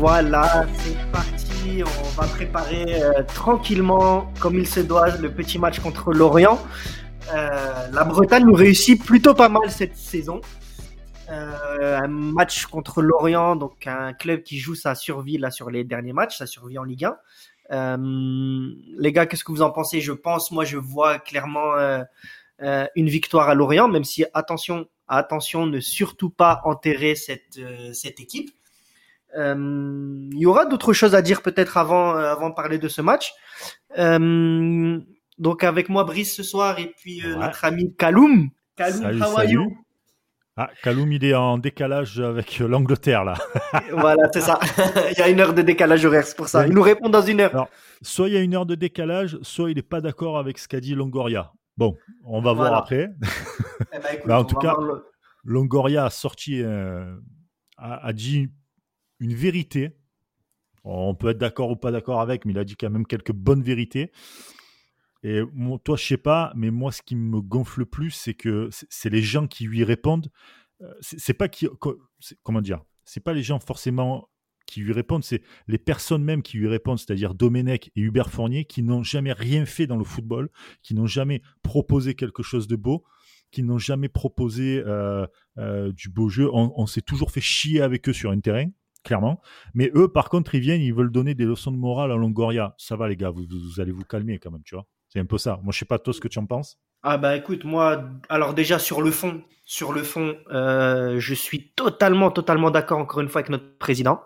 Voilà, c'est parti. On va préparer euh, tranquillement, comme il se doit, le petit match contre l'Orient. Euh, la Bretagne nous réussit plutôt pas mal cette saison. Euh, un match contre l'Orient, donc un club qui joue sa survie là sur les derniers matchs, sa survie en Ligue 1. les gars, qu'est-ce que vous en pensez? Je pense, moi, je vois clairement une victoire à l'Orient, même si attention, attention, ne surtout pas enterrer cette équipe. Euh, il y aura d'autres choses à dire peut-être avant, euh, avant de parler de ce match. Euh, donc avec moi Brice ce soir et puis notre ami Kaloum. Kaloum, how are you? Ah, Kaloum, il est en décalage avec l'Angleterre, là. voilà, c'est ça. il y a une heure de décalage horaire, c'est pour ça. Il nous répond dans une heure. soit il y a une heure de décalage, soit il n'est pas d'accord avec ce qu'a dit Longoria. Bon, on va voir après. Eh ben, bah, en tout cas, Longoria a sorti, a, dit une vérité. On peut être d'accord ou pas d'accord avec, mais il a dit quand même quelques bonnes vérités. Et toi, je sais pas, mais moi, ce qui me gonfle le plus, c'est que c'est les gens qui lui répondent. Euh, c'est pas qui, comment dire, c'est pas les gens forcément qui lui répondent, c'est les personnes même qui lui répondent, c'est-à-dire Domenech et Hubert Fournier, qui n'ont jamais rien fait dans le football, qui n'ont jamais proposé quelque chose de beau, qui n'ont jamais proposé euh, euh, du beau jeu. On s'est toujours fait chier avec eux sur un terrain clairement. Mais eux, par contre, ils viennent, ils veulent donner des leçons de morale à Longoria. Ça va, les gars, vous, allez vous calmer quand même, tu vois. C'est un peu ça. Moi, je sais pas toi ce que tu en penses. Ah bah écoute, moi, alors déjà sur le fond, sur le fond, euh, je suis totalement, totalement d'accord encore une fois avec notre président.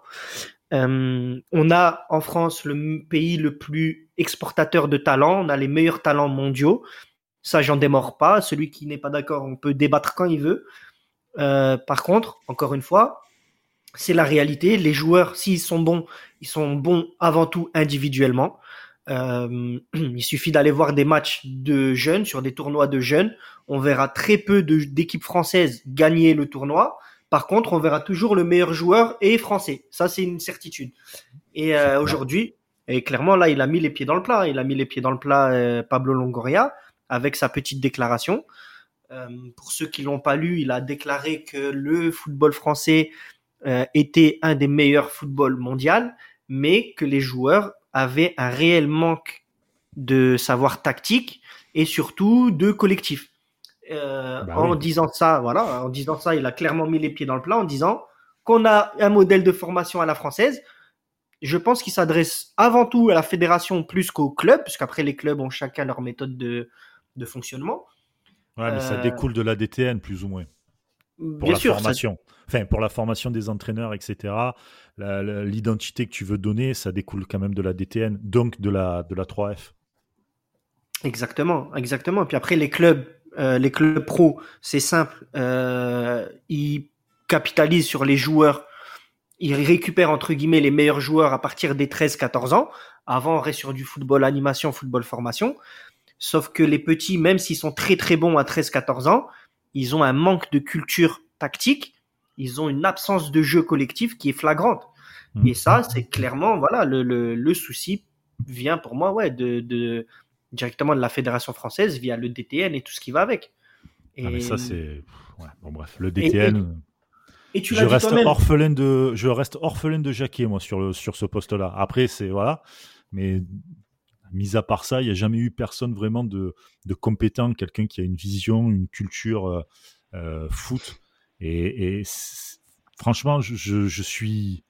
Euh, on a en France le pays le plus exportateur de talents, on a les meilleurs talents mondiaux. Ça, j'en démords pas. Celui qui n'est pas d'accord, on peut débattre quand il veut. Euh, par contre, encore une fois, c'est la réalité. Les joueurs, s'ils sont bons, ils sont bons avant tout individuellement. Euh, il suffit d'aller voir des matchs de jeunes sur des tournois de jeunes. On verra très peu d'équipes françaises gagner le tournoi. Par contre, on verra toujours le meilleur joueur et français. Ça, c'est une certitude. Et euh, aujourd'hui, et clairement là, il a mis les pieds dans le plat. Il a mis les pieds dans le plat, euh, Pablo Longoria, avec sa petite déclaration. pour ceux qui l'ont pas lu, il a déclaré que le football français euh, était un des meilleurs footballs mondiaux, mais que les joueurs avaient un réel manque de savoir tactique et surtout de collectif. Euh, bah en disant ça, voilà, en disant ça, il a clairement mis les pieds dans le plat en disant qu'on a un modèle de formation à la française. Je pense qu'il s'adresse avant tout à la fédération plus qu'au club, puisqu'après les clubs ont chacun leur méthode de, de fonctionnement. Ouais, mais ça euh, découle de la DTN plus ou moins. Pour la formation enfin pour la formation des entraîneurs, etc. L'identité que tu veux donner, ça découle quand même de la DTN, donc de la de la 3F. Exactement, exactement. Puis après les clubs, euh, les clubs pro, c'est simple, euh, ils capitalisent sur les joueurs, ils récupèrent entre guillemets les meilleurs joueurs à partir des 13-14 ans. Avant, on reste sur du football animation, football formation. Sauf que les petits, même s'ils sont très très bons à 13-14 ans, ils ont un manque de culture tactique ils ont une absence de jeu collectif qui est flagrante. Mm. Et ça, c'est clairement, voilà, le, le, souci vient pour moi, ouais, de, de, directement de la fédération française via le DTN et tout ce qui va avec. Et... Ah, mais ça, c'est. Ouais, bon, bref, le DTN. Et, tu je reste orphelin de, je reste orphelin de Jacquet, moi, sur, le, sur ce poste-là. Après, c'est. Voilà. Mais mis à part ça, il n'y a jamais eu personne vraiment de, compétent, quelqu'un qui a une vision, une culture euh, euh foot et, franchement, je, suis,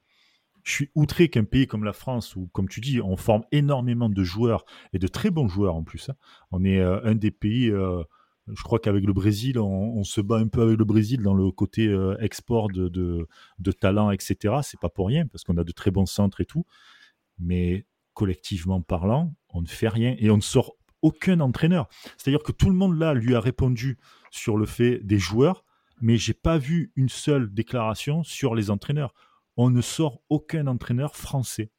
outré qu'un pays comme la France, où, comme tu dis, on forme énormément de joueurs et de très bons joueurs en plus. Hein. On est euh, un des pays, je crois qu'avec le Brésil, on, se bat un peu avec le Brésil dans le côté export de, de, de, talent, etc. C'est pas pour rien, parce qu'on a de très bons centres et tout. Mais collectivement parlant, on ne fait rien et on ne sort aucun entraîneur. C'est-à-dire que tout le monde là lui a répondu sur le fait des joueurs mais j'ai pas vu une seule déclaration sur les entraîneurs. On ne sort aucun entraîneur français.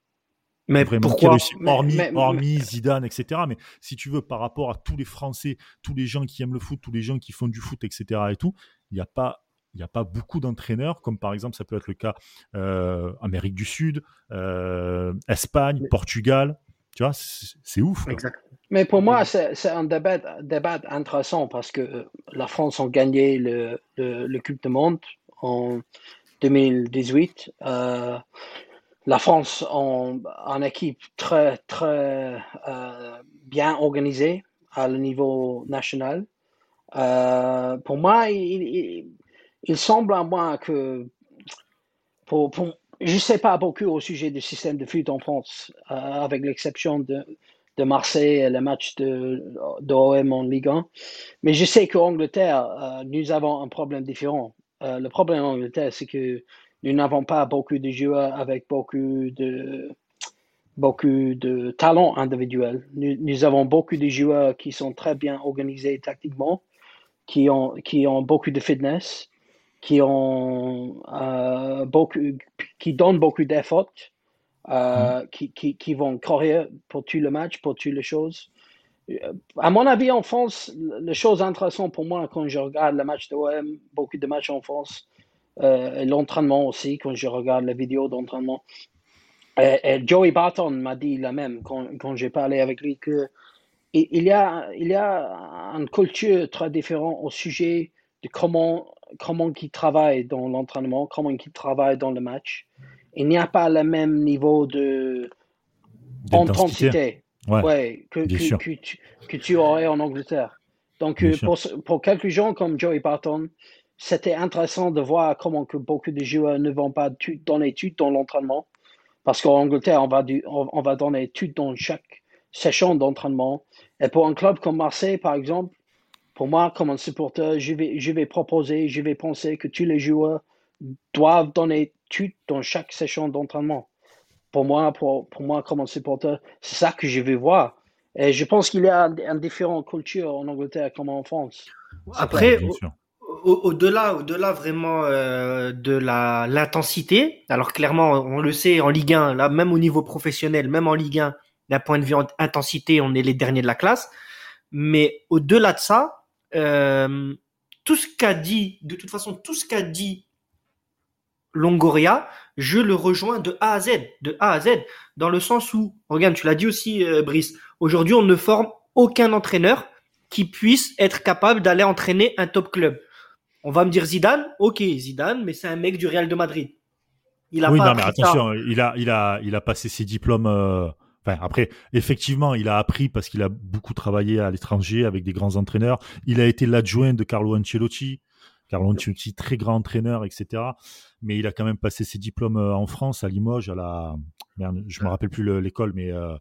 Mais vraiment, pourquoi hormis, Zidane, etc. Mais si tu veux, par rapport à tous les Français, tous les gens qui aiment le foot, tous les gens qui font du foot, etc. et tout, il n'y a pas il n'y a pas beaucoup d'entraîneurs, comme par exemple, ça peut être le cas euh, Amérique du Sud, euh, Espagne, Portugal. Tu vois, c'est ouf. Mais pour moi, c'est un débat, débat intéressant parce que la France a gagné le, le, Coupe du Monde. On, 2018. Euh, la France en, en, équipe très, très euh, bien organisée à le niveau national. Euh, pour moi, il, il, semble à moi que, je ne sais pas beaucoup au sujet du système de foot en France, avec l'exception de, Marseille et le match de, de en Ligue 1. Mais je sais qu'en Angleterre, nous avons un problème différent. le problème en Angleterre, c'est que nous n'avons pas beaucoup de joueurs avec beaucoup de, beaucoup de talent individuel. Nous, avons beaucoup de joueurs qui sont très bien organisés tactiquement, qui ont, qui ont beaucoup de fitness, qui, ont, euh, beaucoup, qui donnent beaucoup d'efforts, euh, mm. qui, qui, qui, vont courir pour tout le match, pour toutes les choses. Euh, à mon avis, en France, la chose intéressante pour moi quand je regarde le match de OM, beaucoup de matchs en France, euh, l'entraînement aussi, quand je regarde les vidéos d'entraînement. Et, Joey Barton m'a dit la même quand, quand j'ai parlé avec lui que il y a, il y a une culture très différente au sujet de comment, comment il travaille dans l'entraînement, comment il travaille dans le match. Il n'y a pas le même niveau de intensité ouais, que, que, que, tu, que, tu, aurais en Angleterre. Donc, euh, pour, pour, quelques gens comme Joey Barton, c'était intéressant de voir comment que beaucoup de joueurs ne vont pas donner tout dans l'entraînement. Parce qu'en Angleterre, on va, on, va donner tout dans chaque session d'entraînement. Et pour un club comme Marseille, par exemple, pour moi, comme un supporter, je vais, je vais proposer, je vais penser que tous les joueurs doivent donner tout dans chaque session d'entraînement. Pour moi, pour, pour moi, comme un supporter, c'est ça que je vais voir. Et je pense qu'il y a une différente culture en Angleterre comme en France. Après, au-delà, au-delà vraiment euh, de la l'intensité. Alors clairement, on le sait en Ligue 1, là même au niveau professionnel, même en Ligue 1, d'un point de vue intensité, on est les derniers de la classe. Mais au-delà de ça, euh, tout ce qu'a dit, de toute façon, tout ce qu'a dit Longoria, je le rejoins de A à Z, de A à Z, dans le sens où, regarde, tu l'as dit aussi, euh, Brice. Aujourd'hui, on ne forme aucun entraîneur qui puisse être capable d'aller entraîner un top club. On va me dire Zidane, ok, Zidane, mais c'est un mec du Real de Madrid. Il a oui, non, mais attention, il a, il a, il a passé ses diplômes. Euh, enfin, après, effectivement, il a appris parce qu'il a beaucoup travaillé à l'étranger avec des grands entraîneurs. Il a été l'adjoint de Carlo Ancelotti. Carlo Ancelotti, très grand entraîneur, etc. Mais il a quand même passé ses diplômes euh, en France, à Limoges, à la. Merde, je me rappelle plus l'école, mais euh,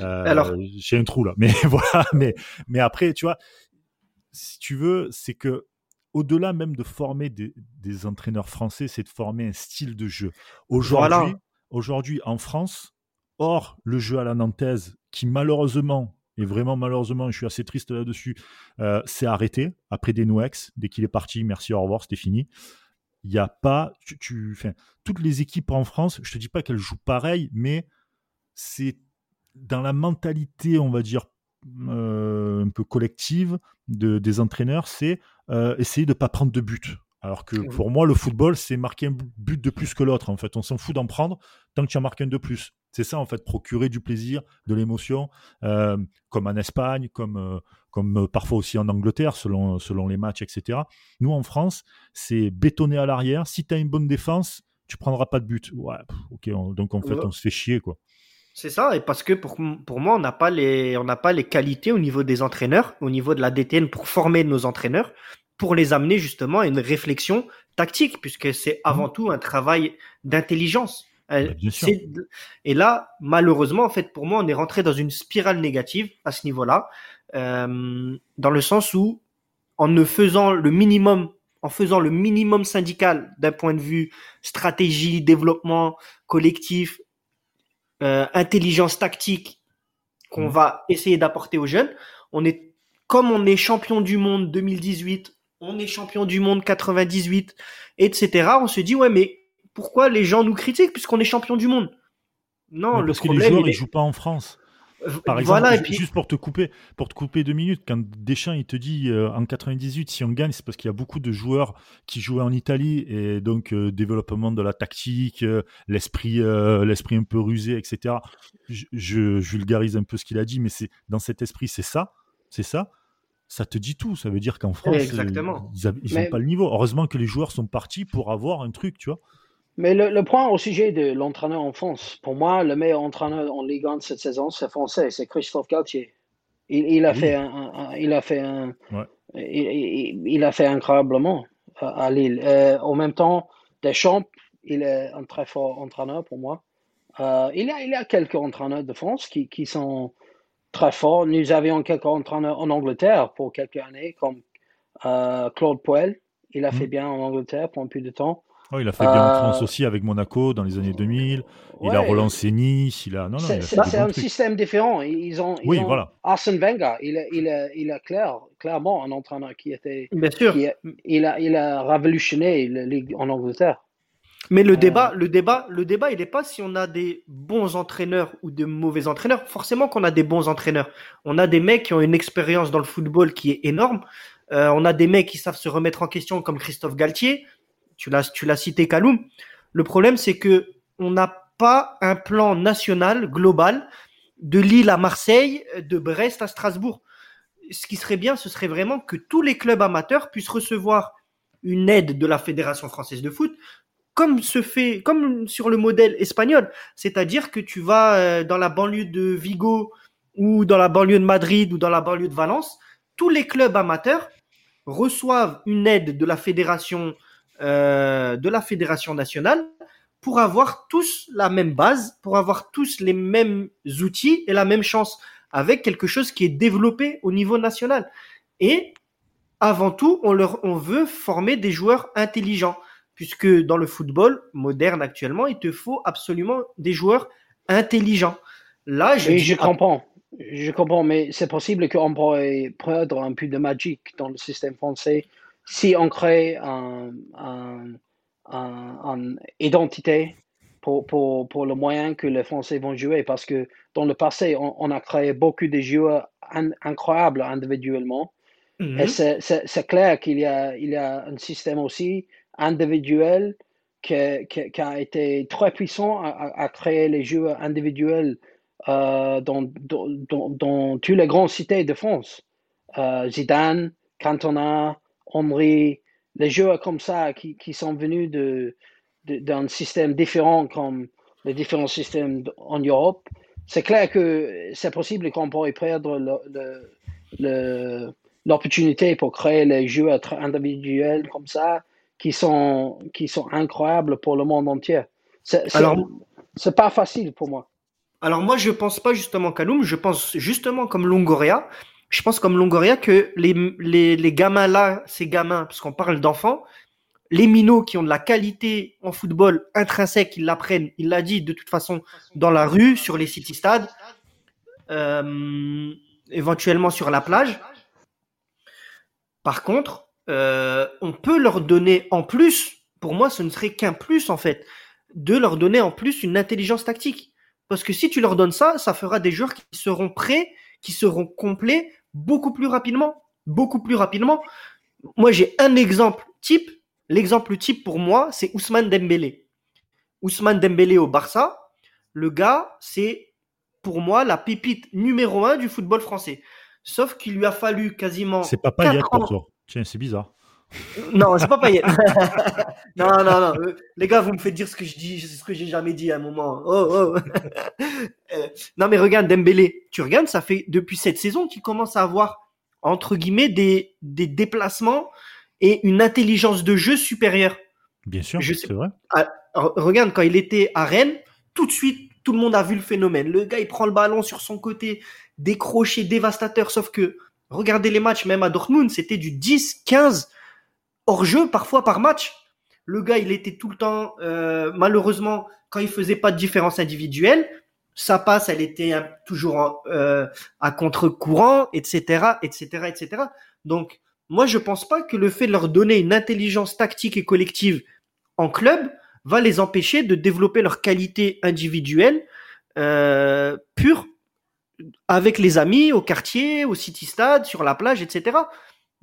Alors, j'ai un trou là. Mais voilà. Mais, mais après, tu vois, si tu veux, c'est que au-delà même de former des, entraîneurs français, c'est de former un style de jeu. Aujourd'hui, aujourd'hui en France, hors le jeu à la nantaise, qui malheureusement, et vraiment malheureusement, je suis assez triste là-dessus, euh, s'est arrêté après des Nouex, dès qu'il est parti, merci, au revoir, c'était fini. Il n'y a pas, tu, tu toutes les équipes en France, je te dis pas qu'elles jouent pareil, mais c'est dans la mentalité, on va dire, euh, un peu collective de, des entraîneurs, c'est euh, essayer de ne pas prendre de but. Alors que pour moi, le football, c'est marquer un but de plus que l'autre. En fait, on s'en fout d'en prendre tant que tu en marques un de plus. C'est ça, en fait, procurer du plaisir, de l'émotion, euh, comme en Espagne, comme, comme parfois aussi en Angleterre, selon, selon les matchs, etc. Nous, en France, c'est bétonner à l'arrière. Si tu as une bonne défense, tu prendras pas de but. Ouais, ok, donc en fait, on se fait chier, quoi. C'est ça, et parce que pour, pour moi, on n'a pas les, on pas les qualités au niveau des entraîneurs, au niveau de la DTN pour former nos entraîneurs, pour les amener justement à une réflexion tactique, puisque c'est avant mmh. tout un travail d'intelligence. Euh, bah, et là, malheureusement, en fait, pour moi, on est rentré dans une spirale négative à ce niveau-là, euh, dans le sens où, en ne faisant le minimum, en faisant le minimum syndical d'un point de vue stratégie, développement collectif, euh, intelligence tactique qu'on mmh. va essayer d'apporter aux jeunes. On est comme on est champion du monde 2018, on est champion du monde 98, etc. On se dit ouais mais pourquoi les gens nous critiquent puisqu'on est champion du monde? Non, le parce que les joueurs ils jouent pas en France. Par exemple, juste pour te couper, pour te couper deux minutes, quand Deschamps il te dit euh, en 98 si on gagne, c'est parce qu'il y a beaucoup de joueurs qui jouaient en Italie et donc euh, développement de la tactique, euh, l'esprit, l'esprit un peu rusé, etc. Je, je, vulgarise un peu ce qu'il a dit, mais c'est dans cet esprit, c'est ça, c'est ça. ça te dit tout. Ça veut dire qu'en France, Exactement. ils n'ont pas le niveau. Heureusement que les joueurs sont partis pour avoir un truc, tu vois. Mais le, point au sujet de l'entraîneur en France, pour moi, le meilleur entraîneur en Ligue 1 cette saison, c'est français, c'est Christophe Galtier. Il, a fait un, il a fait un, il, a fait incroyablement à, Lille. Euh, en même temps, Deschamps, il est un très fort entraîneur pour moi. Euh, il, y a, il y a quelques entraîneurs de France qui, qui sont très forts. Nous avions quelques entraîneurs en Angleterre pour quelques années, comme euh, Claude Poel. Il a fait mhm. bien en Angleterre pour un peu de temps. Oh, il a fait bien en France aussi avec Monaco dans les années 2000. Il a relancé Nice. Il a... c'est un système différent. Ils ont, oui, voilà. Arsène Wenger, il a, il a, il a clair, clairement un entraîneur qui était. Bien sûr. il, a, il a révolutionné la Ligue en Angleterre. Mais le débat, le débat, le débat, il n'est pas si on a des bons entraîneurs ou de mauvais entraîneurs. Forcément qu'on a des bons entraîneurs. On a des mecs qui ont une expérience dans le football qui est énorme. Euh, on a des mecs qui savent se remettre en question comme Christophe Galtier. Tu l'as, tu l'as cité Kaloum. Le problème, c'est que on n'a pas un plan national global de Lille à Marseille, de Brest à Strasbourg. Ce qui serait bien, ce serait vraiment que tous les clubs amateurs puissent recevoir une aide de la Fédération française de foot, comme se fait, comme sur le modèle espagnol. C'est-à-dire que tu vas euh, dans la banlieue de Vigo ou dans la banlieue de Madrid ou dans la banlieue de Valence, tous les clubs amateurs reçoivent une aide de la fédération, euh, de la fédération nationale pour avoir tous la même base, pour avoir tous les mêmes outils et la même chance avec quelque chose qui est développé au niveau national. Et avant tout, on leur, on veut former des joueurs intelligents puisque dans le football moderne actuellement, il te faut absolument des joueurs intelligents. Là, je, je comprends. Je comprends, mais c'est possible qu'on pourrait prendre un peu de magie dans le système français si on crée une un, identité pour, pour, pour, le moyen que les Français vont jouer. Parce que dans le passé, on, a créé beaucoup de joueurs incroyables individuellement. Mhm. Et c'est clair qu'il y a, il y a un système aussi individuel qui, a été très puissant à, créer les jeux individuels euh, dans, dans, toutes les grandes cités de France. Euh, Zidane, Cantona, Henry, les joueurs comme ça qui, sont venus de, d'un système différent comme les différents systèmes en Europe. C'est clair que c'est possible qu'on pourrait perdre l'opportunité pour créer les jeux individuels comme ça qui sont, qui sont incroyables pour le monde entier. C'est, alors, c'est pas facile pour moi. Alors moi, je pense pas justement Kaloum, je pense justement comme Longoria. Je pense comme Longoria que les, les, gamins là, ces gamins, parce qu'on parle d'enfants, les minots qui ont de la qualité en football intrinsèque, ils l'apprennent, il l'a dit de toute façon dans la rue, sur les city-stades, euh, éventuellement sur la plage. Par contre, euh, on peut leur donner en plus, pour moi ce ne serait qu'un plus en fait, de leur donner en plus une intelligence tactique. Parce que si tu leur donnes ça, ça fera des joueurs qui seront prêts, qui seront complets beaucoup plus rapidement. Beaucoup plus rapidement. Moi j'ai un exemple type. L'exemple type pour moi, c'est Ousmane Dembélé. Ousmane Dembélé au Barça, le gars, c'est pour moi la pépite numéro un du football français. Sauf qu'il lui a fallu quasiment. C'est pas Payet pour toi. Tiens, c'est bizarre. Non, c'est pas Payet. non, non, non. Les gars, vous me faites dire ce que je dis, ce que j'ai jamais dit à un moment. Oh, oh. Euh, non, mais regarde Dembélé. Tu regardes, ça fait depuis cette saison qu'il commence à avoir entre guillemets des, des déplacements et une intelligence de jeu supérieure. Bien sûr, c'est vrai. Ah, regarde quand il était à Rennes, tout de suite tout le monde a vu le phénomène. Le gars, il prend le ballon sur son côté, décroché, dévastateur. Sauf que Regardez les matchs, même à Dortmund, c'était du 10, 15 hors jeu parfois par match. Le gars, il était tout le temps, euh, malheureusement, quand il faisait pas de différence individuelle, sa passe, elle était toujours euh, à contre-courant, etc., etc., etc. Donc, moi, je pense pas que le fait de leur donner une intelligence tactique et collective en club va les empêcher de développer leur qualité individuelle euh, pure avec les amis, au quartier, au city stade, sur la plage, etc.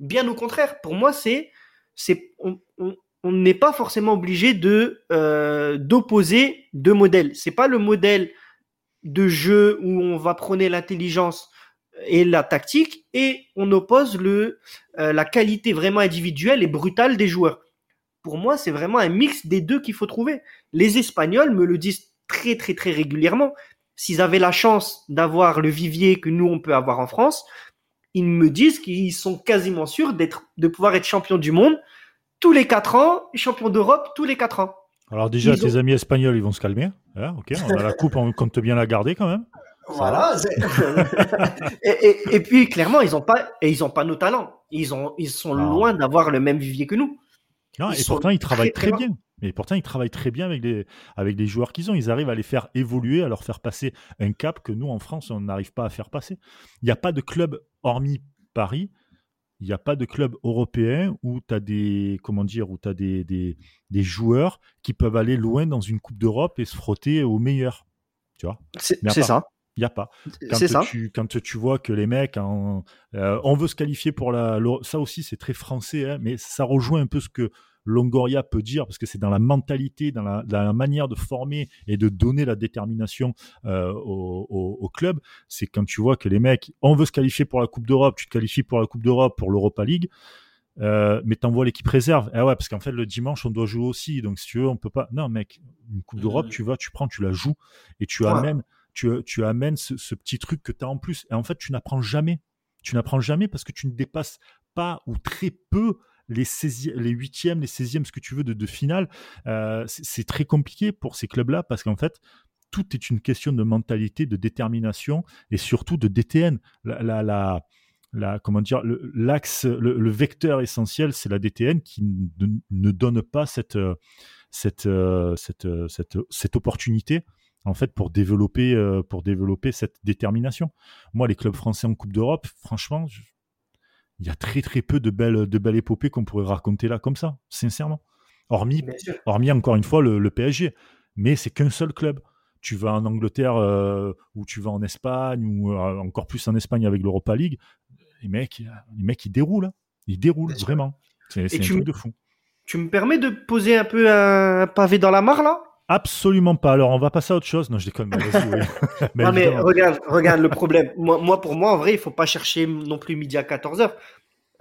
Bien au contraire, pour moi, c'est, on, n'est pas forcément obligé de euh, d'opposer deux modèles. C'est pas le modèle de jeu où on va prôner l'intelligence et la tactique et on oppose le euh, la qualité vraiment individuelle et brutale des joueurs. Pour moi, c'est vraiment un mix des deux qu'il faut trouver. Les Espagnols me le disent très très très régulièrement. S'ils avaient la chance d'avoir le vivier que nous on peut avoir en France, ils me disent qu'ils sont quasiment sûrs d'être de pouvoir être champion du monde tous les quatre ans, champion d'Europe tous les quatre ans. Alors déjà, tes amis espagnols, ils vont se calmer. Hein, ok, on a la coupe, on compte bien la garder quand même. Voilà. et, puis clairement, ils ont pas et ils ont pas nos talents. Ils ont ils sont loin d'avoir le même vivier que nous. et pourtant ils travaillent très, bien. Mais pourtant, ils travaillent très bien avec les, avec les joueurs qu'ils ont. Ils arrivent à les faire évoluer, à leur faire passer un cap que nous, en France, on n'arrive pas à faire passer. Il n'y a pas de club, hormis Paris, il n'y a pas de club européen où tu as des comment dire où as des, des, des, joueurs qui peuvent aller loin dans une Coupe d'Europe et se frotter aux meilleurs. Tu vois? C'est ça. Il n'y a pas. Quand tu, quand tu vois que les mecs, euh, on veut se qualifier pour la. Ça aussi, c'est très français, hein, mais ça rejoint un peu ce que Longoria peut dire, parce que c'est dans la mentalité, dans la, manière de former et de donner la détermination euh, au, club. C'est quand tu vois que les mecs, on veut se qualifier pour la Coupe d'Europe, tu te qualifies pour la Coupe d'Europe, pour l'Europa League. Euh, mais t'envoies l'équipe réserve. Ah ouais, parce qu'en fait, le dimanche, on doit jouer aussi. Donc, si tu veux, on peut pas. Non, mec, une Coupe d'Europe, tu vas, tu prends, tu la joues et tu amènes tu, amènes ce, petit truc que tu as en plus. Et en fait, tu n'apprends jamais. Tu n'apprends jamais parce que tu ne dépasses pas ou très peu les, 16, les 8e, les 16e, ce que tu veux de, finale. Euh, c'est très compliqué pour ces clubs-là parce qu'en fait, tout est une question de mentalité, de détermination et surtout de DTN. La, la, la, comment dire, l'axe, le, vecteur essentiel, c'est la DTN qui ne, donne pas cette, cette, cette, cette, cette opportunité en fait pour développer euh, pour développer cette détermination. Moi, les clubs français en Coupe d'Europe, franchement, il y a très très peu de belles de belles épopées qu'on pourrait raconter là comme ça, sincèrement. Hormis hormis encore une fois le, PSG, mais c'est qu'un seul club. Tu vas en Angleterre euh, ou tu vas en Espagne ou euh, encore plus en Espagne avec l'Europa League, les mecs, les mecs ils déroulent, hein. ils déroulent vraiment. C'est un truc de fou. Tu me permets de poser un peu un pavé dans la mare là? Absolument pas. Alors, on va passer à autre chose. Non, je déconne. Mais non, mais regarde, regarde le problème. Moi, pour moi, en vrai, il faut pas chercher non plus midi à 14 heures.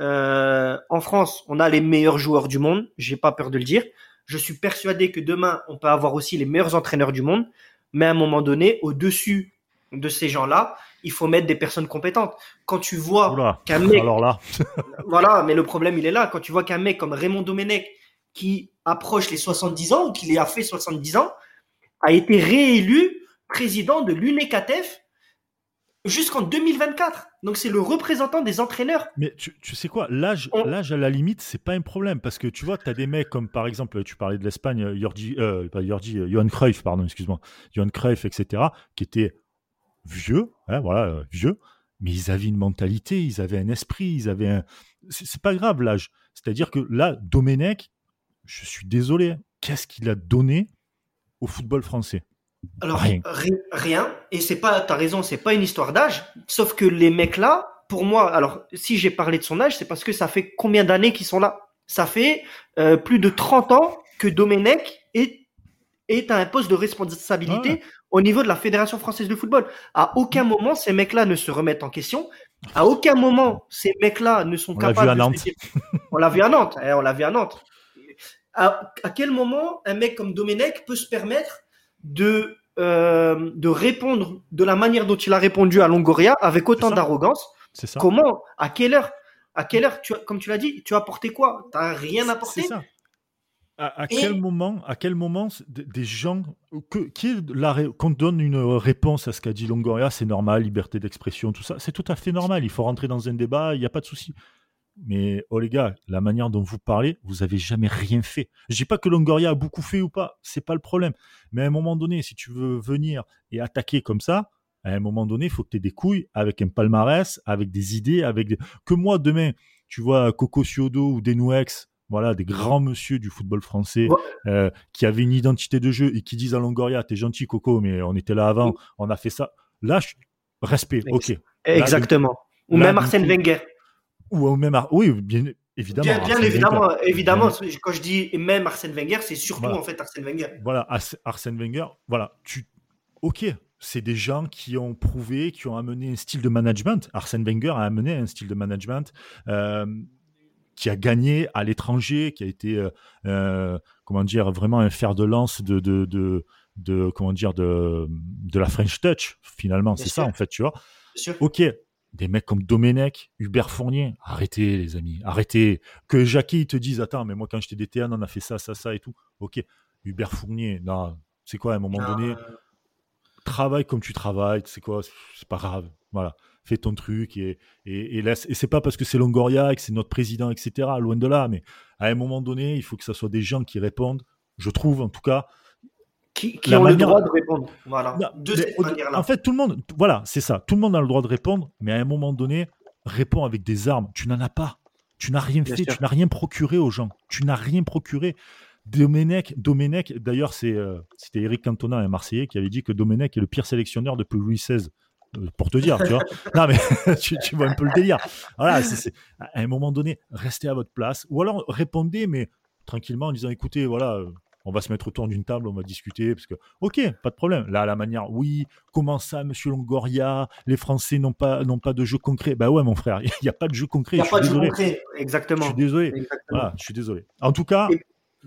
Euh, en France, on a les meilleurs joueurs du monde. J'ai pas peur de le dire. Je suis persuadé que demain, on peut avoir aussi les meilleurs entraîneurs du monde. Mais à un moment donné, au-dessus de ces gens-là, il faut mettre des personnes compétentes. Quand tu vois qu'un mec, alors là, voilà, mais le problème il est là. Quand tu vois qu'un mec comme Raymond Domenech, qui approche les 70 ans ou qui a fait 70 ans, a été réélu président de l'UNECATEF jusqu'en 2024. Donc c'est le représentant des entraîneurs. Mais tu, sais quoi, l'âge, l'âge à la limite, c'est pas un problème parce que tu vois, tu as des mecs comme par exemple, tu parlais de l'Espagne, Jordi, euh, pas Jordi, euh, Johan Cruyff, pardon, excuse-moi, Johan Cruyff, etc., qui étaient vieux, hein, voilà, euh, vieux, mais ils avaient une mentalité, ils avaient un esprit, ils avaient un. C'est, pas grave l'âge. C'est-à-dire que là, Domenech, je suis désolé, qu'est-ce qu'il a donné au football français? Alors rien. rien. Et c'est pas, t'as raison, c'est pas une histoire d'âge. Sauf que les mecs là, pour moi, alors si j'ai parlé de son âge, c'est parce que ça fait combien d'années qu'ils sont là? Ça fait euh, plus de 30 ans que Domenech est est à un poste de responsabilité au niveau de la Fédération française de football. À aucun moment ces mecs-là ne se remettent en question. À aucun moment ces mecs-là ne sont capables. On l'a vu à Nantes. on l'a vu à Nantes. Hein, on l'a vu à Nantes à, quel moment un mec comme Domenech peut se permettre de euh, de répondre de la manière dont il a répondu à Longoria avec autant d'arrogance? C'est ça. Comment À quelle heure À quelle heure tu Comme tu l'as dit, tu as apporté quoi? T'as rien apporté? C'est ça. À, quel moment, à quel moment des gens que, qui qu'on donne une réponse à ce qu'a dit Longoria, c'est normal, liberté d'expression, tout ça, c'est tout à fait normal. Il faut rentrer dans un débat, il n'y a pas de souci. Mais oh les gars, la manière dont vous parlez, vous avez jamais rien fait. Je dis pas que Longoria a beaucoup fait ou pas, c'est pas le problème. Mais à un moment donné, si tu veux venir et attaquer comme ça, à un moment donné, il faut que tu aies des couilles avec un palmarès, avec des idées, avec que moi demain, tu vois Coco Ciodo ou Denouex, voilà, des grands monsieur du football français euh, qui avaient une identité de jeu et qui disent à Longoria, t'es gentil Coco, mais on était là avant, on a fait ça. Là, respect, ok. Exactement. ou même Arsène Wenger. Ou même, oui, bien évidemment. Bien, évidemment, évidemment. Quand je dis même Arsène Wenger, c'est surtout en fait Arsène Wenger. Voilà, Arsène Wenger. Voilà, tu, ok, c'est des gens qui ont prouvé, qui ont amené un style de management. Arsène Wenger a amené un style de management euh, qui a gagné à l'étranger, qui a été, euh, euh, comment dire, vraiment un fer de lance de, de, de, comment dire, de, de la French Touch, finalement. C'est ça, en fait, tu vois. Ok, des mecs comme Domenech, Hubert Fournier, arrêtez, les amis, arrêtez. Que Jackie te dise, attends, mais moi, quand j'étais DTN, on a fait ça, ça, ça et tout. Ok, Hubert Fournier, non, c'est quoi, à un moment donné travaille comme tu travailles, c'est quoi, c'est pas grave. Voilà, fais ton truc et, et, et laisse. Et c'est pas parce que c'est Longoria et que c'est notre président, etc. Loin de là, mais à un moment donné, il faut que ce soit des gens qui répondent. Je trouve, en tout cas, qui, ont le droit de répondre. Voilà. de cette En fait, tout le monde, voilà, c'est ça. Tout le monde a le droit de répondre, mais à un moment donné, réponds avec des armes. Tu n'en as pas. Tu n'as rien fait. Tu n'as rien procuré aux gens. Tu n'as rien procuré. Domenech, Domenech d'ailleurs, c'est, euh, c'était Eric Cantona, un Marseillais, qui avait dit que Domenech est le pire sélectionneur depuis Louis XVI. Euh, pour te dire, tu vois. non, mais tu, vois un peu le délire. Voilà, c'est, à un moment donné, restez à votre place. Ou alors répondez, mais tranquillement, en disant écoutez, voilà, euh, on va se mettre autour d'une table, on va discuter, parce que, ok, pas de problème. Là, la manière, oui, comment ça, monsieur Longoria, les Français n'ont pas, n'ont pas de jeu concret? Bah ouais, mon frère, il n'y a pas de jeu concret. Il n'y a pas de jeu concret, exactement. Je suis désolé. Voilà, je suis désolé. En tout cas,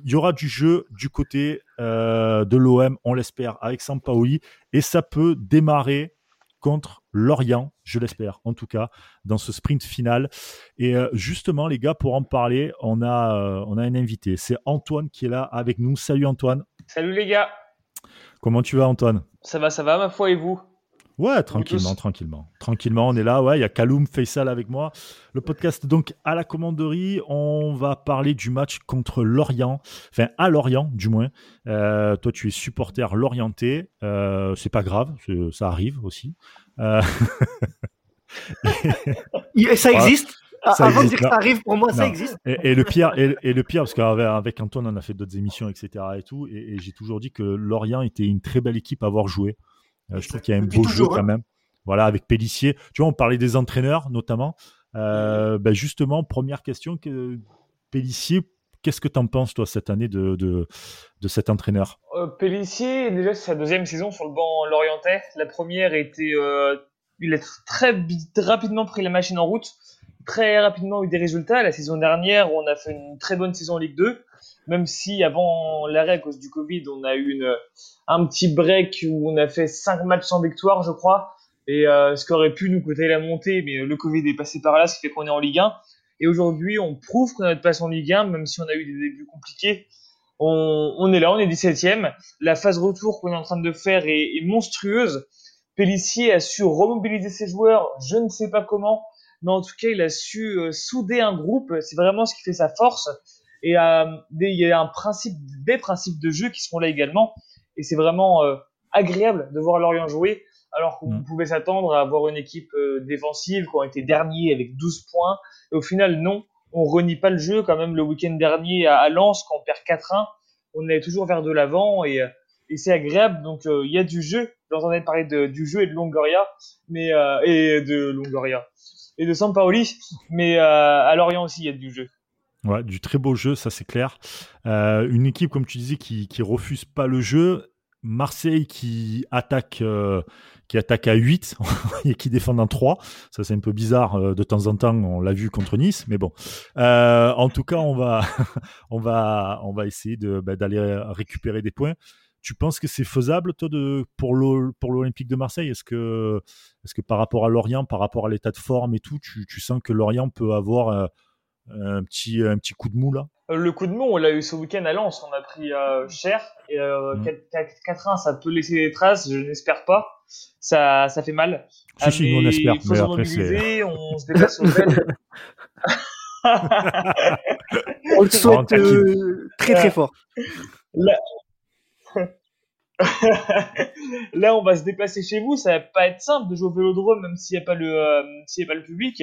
il y aura du jeu du côté euh, de l'OM, on l'espère, avec Sampaoli, et ça peut démarrer contre Lorient, je l'espère, en tout cas, dans ce sprint final. Et euh, justement, les gars, pour en parler, on a, euh, on a un invité. C'est Antoine qui est là avec nous. Salut Antoine. Salut les gars. Comment tu vas Antoine? Ça va, ça va, ma foi, et vous? Ouais, tranquillement, tranquillement. Tranquillement, on est là. Ouais, il y a Kaloum Faisal avec moi. Le podcast, donc, à la commanderie, on va parler du match contre Lorient. Enfin, à Lorient, du moins. Euh, toi, tu es supporter lorienté. Euh, c'est pas grave, ça arrive aussi. Euh... ça existe ça Avant de dire que ça arrive, pour moi, ça existe. Et, le pire, et, le pire, parce qu'avec Antoine, on a fait d'autres émissions, etc. Et tout, et, et j'ai toujours dit que Lorient était une très belle équipe à avoir joué. Euh, je trouve qu'il y a un beau jeu quand hein. même. Voilà, avec Pellissier. Tu vois, on parlait des entraîneurs notamment. Euh, ben justement, première question que Pellissier, qu'est-ce que tu en penses toi cette année de, de, de cet entraîneur? Euh, Pellissier, déjà c'est sa deuxième saison sur le banc lorientais. La première était, euh, il a très rapidement pris la machine en route, très rapidement eu des résultats. La saison dernière, on a fait une très bonne saison en Ligue 2 même si avant l'arrêt à cause du Covid, on a eu un petit break où on a fait 5 matchs sans victoire, je crois, et euh, ce qui aurait pu nous coûter la montée, mais le Covid est passé par là, ce qui fait qu'on est en Ligue 1. Et aujourd'hui, on prouve qu'on a notre place en Ligue 1, même si on a eu des débuts compliqués. On, on est là, on est 17ème. La phase retour qu'on est en train de faire est, est monstrueuse. Pellissier a su remobiliser ses joueurs, je ne sais pas comment, mais en tout cas, il a su euh, souder un groupe. C'est vraiment ce qui fait sa force. Et euh, il y a un principe, des principes de jeu qui seront là également. Et c'est vraiment euh, agréable de voir Lorient jouer, alors qu'on mm. pouvait s'attendre à avoir une équipe défensive qui a été dernier avec 12 points. Et au final, non, on renie pas le jeu. Quand même, le week-end dernier à, Lens, quand on perd 4-1, on allait toujours vers de l'avant et, et c'est agréable. Donc, il y a du jeu. J'entendais parler de, du jeu et de Longoria, mais et de Longoria et de Sampaoli, mais à Lorient aussi, il y a du jeu. Ouais, du très beau jeu, ça c'est clair. Euh, une équipe, comme tu disais, qui, refuse pas le jeu. Marseille qui attaque, euh, qui attaque à 8 et qui défend en 3. Ça, c'est un peu bizarre euh, de temps en temps. On l'a vu contre Nice, mais bon. en tout cas, on va, on va, on va essayer bah, d'aller récupérer des points. Tu penses que c'est faisable, toi, de, pour, l'Olympique de Marseille? Est-ce que, par rapport à Lorient, par rapport à l'état de forme et tout, tu, tu sens que Lorient peut avoir un petit, un petit coup de mou là? Euh, Le coup de mou, on l'a eu ce week-end à Lens, on a pris euh, cher. Et, euh, 4-1, mm. ça peut laisser des traces, je n'espère pas. Ça, ça fait mal. Si, si, on espère. Mais après. On se déplace au bel. on le souhaite euh, très très fort. Là... Là, on va se déplacer chez vous. Ça va pas être simple de jouer au Vélodrome, même s'il n'y a pas le, s'il n'y a pas le public.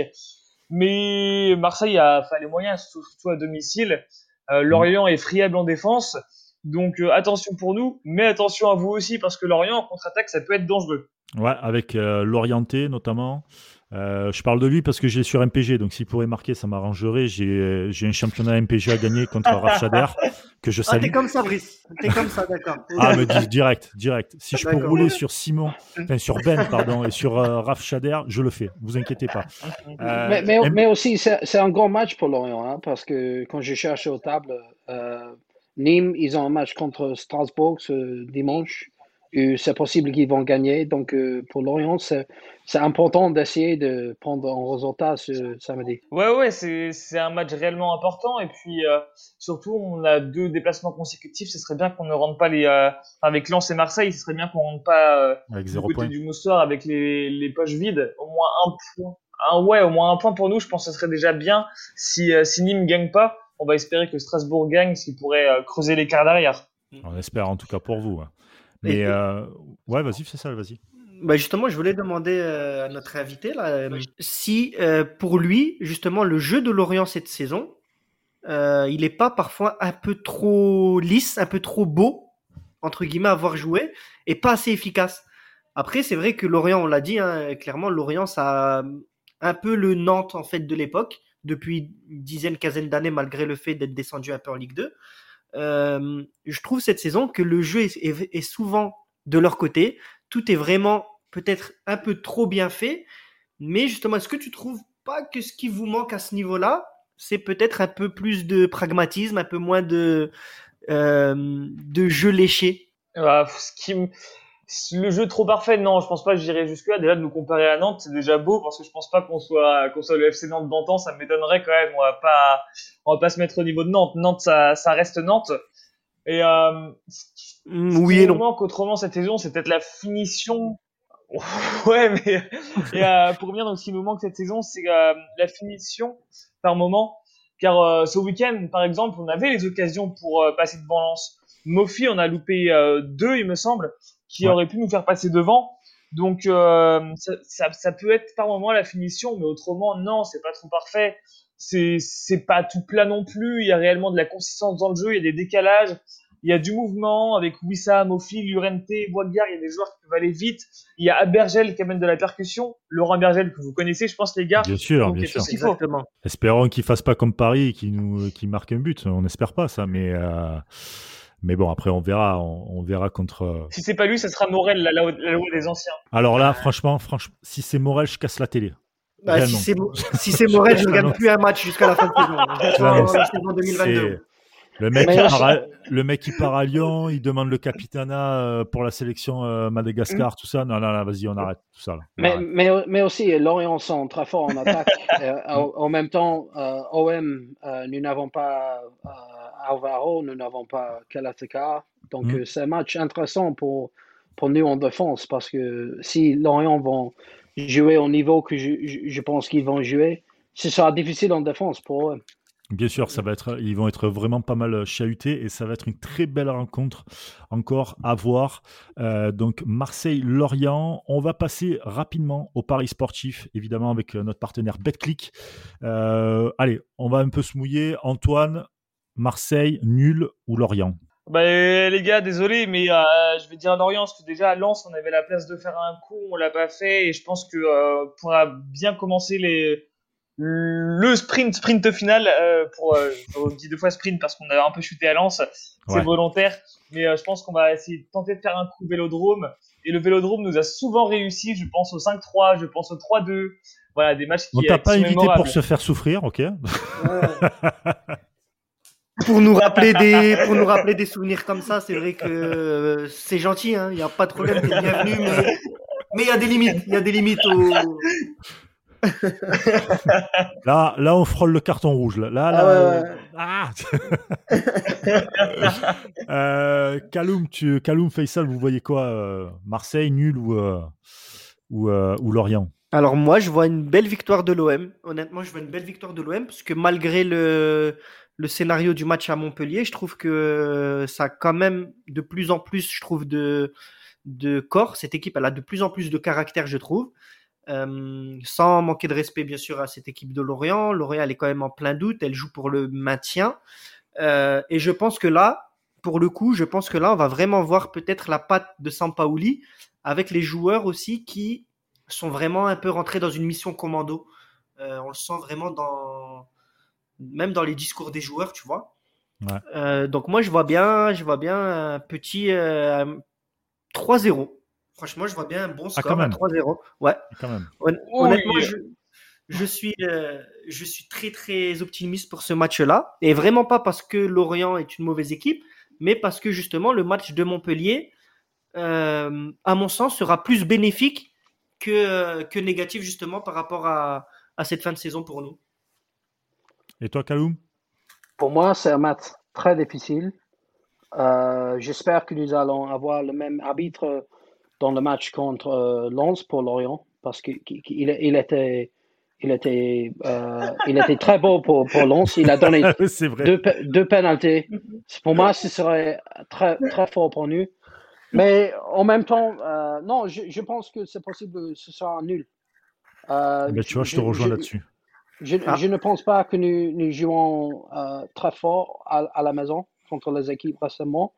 Mais Marseille a fait les moyens, surtout à domicile. Euh, Lorient est friable en défense. Donc euh, attention pour nous, mais attention à vous aussi, parce que Lorient, en contre-attaque, ça peut être dangereux. Ouais, avec euh, l'orienté notamment. je parle de lui parce que j'ai sur MPG, donc s'il pourrait marquer, ça m'arrangerait. J'ai un championnat MPG à gagner contre Rachader que je ah, salue. Ah, t'es comme ça, Brice. T'es comme ça, d'accord. ah, mais direct, direct. Si je peux rouler sur Simon, enfin sur Ben, pardon, et sur euh, Raph Chader, je le fais. Vous inquiétez pas. Euh, mais, mais, aussi, c'est un grand match pour Lorient, hein, parce que quand je cherche aux tables, euh, Nîmes, ils ont un match contre Strasbourg ce dimanche c'est possible qu'ils vont gagner. Donc, euh, pour Lorient, c'est important d'essayer de prendre un résultat ce samedi. Ouais, ouais, c'est un match réellement important. Et puis, euh, surtout, on a deux déplacements consécutifs. Ce serait bien qu'on ne rentre pas les. Euh, avec Lens et Marseille, ce serait bien qu'on ne rentre pas avec du côté du Moustoir avec les, les, poches vides. Au moins un point. Un, ouais, au moins un point pour nous. Je pense que ce serait déjà bien. Si, si Nîmes ne gagne pas, on va espérer que Strasbourg gagne, ce qui pourrait creuser l'écart derrière. On espère en tout cas pour vous. Hein. Mais euh, ouais, vas-y, c'est ça, vas-y. Bah justement, je voulais demander euh, à notre invité là, euh, si pour lui, justement, le jeu de Lorient cette saison, il n'est pas parfois un peu trop lisse, un peu trop beau, entre guillemets, à voir jouer, et pas assez efficace. Après, c'est vrai que Lorient, on l'a dit, hein, clairement, Lorient, ça a un peu le Nantes en fait de l'époque, depuis une dizaine, quinzaine d'années, malgré le fait d'être descendu un peu en Ligue 2. Euh, je trouve cette saison que le jeu est, souvent de leur côté. Tout est vraiment peut-être un peu trop bien fait. Mais justement, est-ce que tu trouves pas que ce qui vous manque à ce niveau-là, c'est peut-être un peu plus de pragmatisme, un peu moins de, euh, de jeu léché? Ah, ce qui le jeu trop parfait, non, je pense pas que j'irai jusque-là. Déjà, de nous comparer à Nantes, c'est déjà beau parce que je pense pas qu'on soit, qu'on soit le FC Nantes d'antan, ça m'étonnerait quand même. On va pas, on va pas se mettre au niveau de Nantes. Nantes, ça, ça reste Nantes. Et, euh, mm, oui et non. manque autrement cette saison, c'est peut-être la finition. ouais, mais, et, euh, pour revenir donc ce qui nous manque cette saison, c'est euh, la finition par moment. Car euh, ce week-end, par exemple, on avait les occasions pour euh, passer devant Lens. Mofi, on a loupé deux, il me semble qui aurait pu nous faire passer devant. Donc euh, ça, ça, ça, peut être par moment la finition, mais autrement non, c'est pas trop parfait. C'est c'est pas tout plat non plus. Il y a réellement de la consistance dans le jeu, il y a des décalages, il y a du mouvement avec Wissam, Mofi, Lurente, Boisgard. Il y a des joueurs qui peuvent aller vite. Il y a Abergel qui amène de la percussion. Laurent Abergel que vous connaissez, je pense les gars. Bien sûr, bien sûr. Exactement. Espérons qu'il fasse pas comme Paris, qui nous qui marque un but. On n'espère pas ça, mais. Euh... Mais bon, après, on verra, on, verra contre. Euh, si c'est pas lui, ce sera Morel, la, loi des anciens. Alors là, franchement, franchement, si c'est Morel, je casse la télé. Bah, si c'est si Morel, je ne gagne plus un match jusqu'à la fin de la saison 2022. Le mec, qui part le mec qui part à Lyon, il demande le capitana euh, pour la sélection euh, Madagascar, mm. tout ça. Non, non, non, vas-y, on arrête tout ça. mais, mais, mais, aussi, Lorient sont très forts en attaque. en, même temps, OM, nous n'avons pas Alvaro, nous n'avons pas Kalateka. Donc, mm. euh, c'est un match intéressant pour, pour nous en défense parce que si Lorient vont jouer au niveau que je, je pense qu'ils vont jouer, ce sera difficile en défense pour eux. Bien sûr, ça va être, ils vont être vraiment pas mal chahutés et ça va être une très belle rencontre encore à voir. Euh, donc Marseille-Lorient, on va passer rapidement au Paris sportif, évidemment avec notre partenaire BetClick. Euh, allez, on va un peu se mouiller. Antoine, Marseille, nul ou Lorient? Bah, les gars, désolé, mais euh, je vais dire Lorient parce que déjà à Lens, on avait la place de faire un coup, on l'a pas fait, et je pense que euh, pour bien commencer les le sprint sprint final euh, pour euh, on dit deux fois sprint parce qu'on a un peu chuté à Lens, c'est volontaire, mais euh, je pense qu'on va essayer de tenter de faire un coup Vélodrome, et le Vélodrome nous a souvent réussi, je pense au 5-3, je pense au 3-2, voilà des matchs qui. On t'a pas invité pour se faire souffrir, ok? pour nous rappeler des pour nous rappeler des souvenirs comme ça, c'est vrai que euh, c'est gentil, il hein, n'y a pas de problème, t'es bienvenu, mais mais il y a des limites, il y a des limites au. là, là, on frôle le carton rouge. Là, là, ah, ah euh, Kaloum, tu, Kaloum Faisal, vous voyez quoi euh, Marseille nul ou ou, ou Lorient? Alors moi, je vois une belle victoire de l'OM. Honnêtement, je vois une belle victoire de l'OM parce que malgré le, le scénario du match à Montpellier, je trouve que ça a quand même de plus en plus, je trouve, de, de corps. Cette équipe, elle a de plus en plus de caractère, je trouve. Euh, sans manquer de respect, bien sûr, à cette équipe de Lorient. Lorient, elle est quand même en plein doute. Elle joue pour le maintien. Euh, et je pense que là, pour le coup, je pense que là, on va vraiment voir peut-être la patte de Sampaoli avec les joueurs aussi qui sont vraiment un peu rentrés dans une mission commando. Euh, on le sent vraiment dans, même dans les discours des joueurs, tu vois. donc moi je vois bien, je vois bien un petit 3-0. Franchement, je vois bien un bon ah, score 3-0. Ouais. Quand même. honnêtement, je, je, suis, je suis très très optimiste pour ce match-là. Et vraiment pas parce que Lorient est une mauvaise équipe, mais parce que justement le match de Montpellier, euh, à mon sens, sera plus bénéfique que, que négatif justement par rapport à, à cette fin de saison pour nous. Et toi, Kaloum? Pour moi, c'est un match très difficile. Euh, j'espère que nous allons avoir le même arbitre dans le match contre euh, Lens pour Lorient parce qu'il il était il était, euh, il était très beau pour, pour Lens. Il a donné deux, deux pénalités. Pour moi, ce serait très, très fort pour nous. Mais en même temps, euh, non, je, je, pense que c'est possible que ce soit nul. Mais tu vois, je, te rejoins là-dessus. Je, ah. je, ne pense pas que nous, nous jouons euh, très fort à, à, la maison contre les équipes récemment.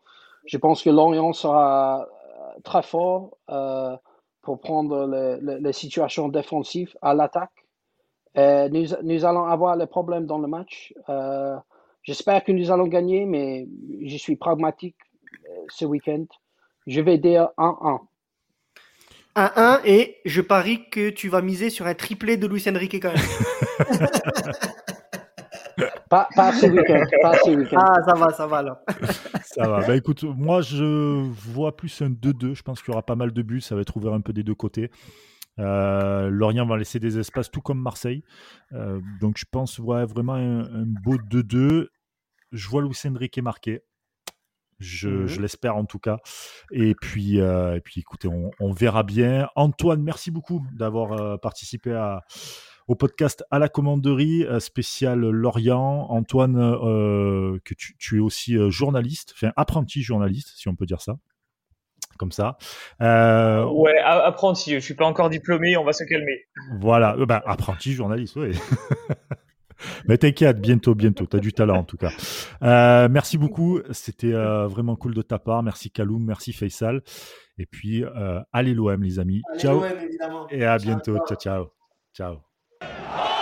Je pense que Lorient sera euh, très fort pour prendre les situations défensives à l'attaque. Euh, nous, nous, allons avoir les problèmes dans le match. Euh, j'espère que nous allons gagner, mais je suis pragmatique euh, ce week-end. Je vais dire 1-1. 1-1 et je parie que tu vas miser sur un triplé de Luis Enrique quand même. pas, pas, ce week-end. Week ah, ça va, ça va alors. ça va. Bah écoute, moi je vois plus un 2-2. Je pense qu'il y aura pas mal de buts. Ça va être ouvert un peu des deux côtés. Euh, Lorient va laisser des espaces, tout comme Marseille. Euh, donc je pense ouais, vraiment un, beau 2-2. Je vois Luis Enrique marqué. Je, je l'espère en tout cas. Et puis, euh, et puis écoutez, on, on, verra bien. Antoine, merci beaucoup d'avoir participé à, au podcast à la commanderie spécial Lorient. Antoine, que tu, tu, es aussi journaliste, enfin apprenti journaliste, si on peut dire ça comme ça. Euh, ouais, apprenti, je suis pas encore diplômé, on va se calmer. Voilà, euh, bah, apprenti journaliste, oui. Mais t'inquiète, bientôt, bientôt. T'as du talent en tout cas. Euh, merci beaucoup. C'était vraiment cool de ta part. Merci Kaloum, merci Faisal. Et puis, allez l'OM, les amis. ciao. Et à bientôt. ciao. ciao. ciao.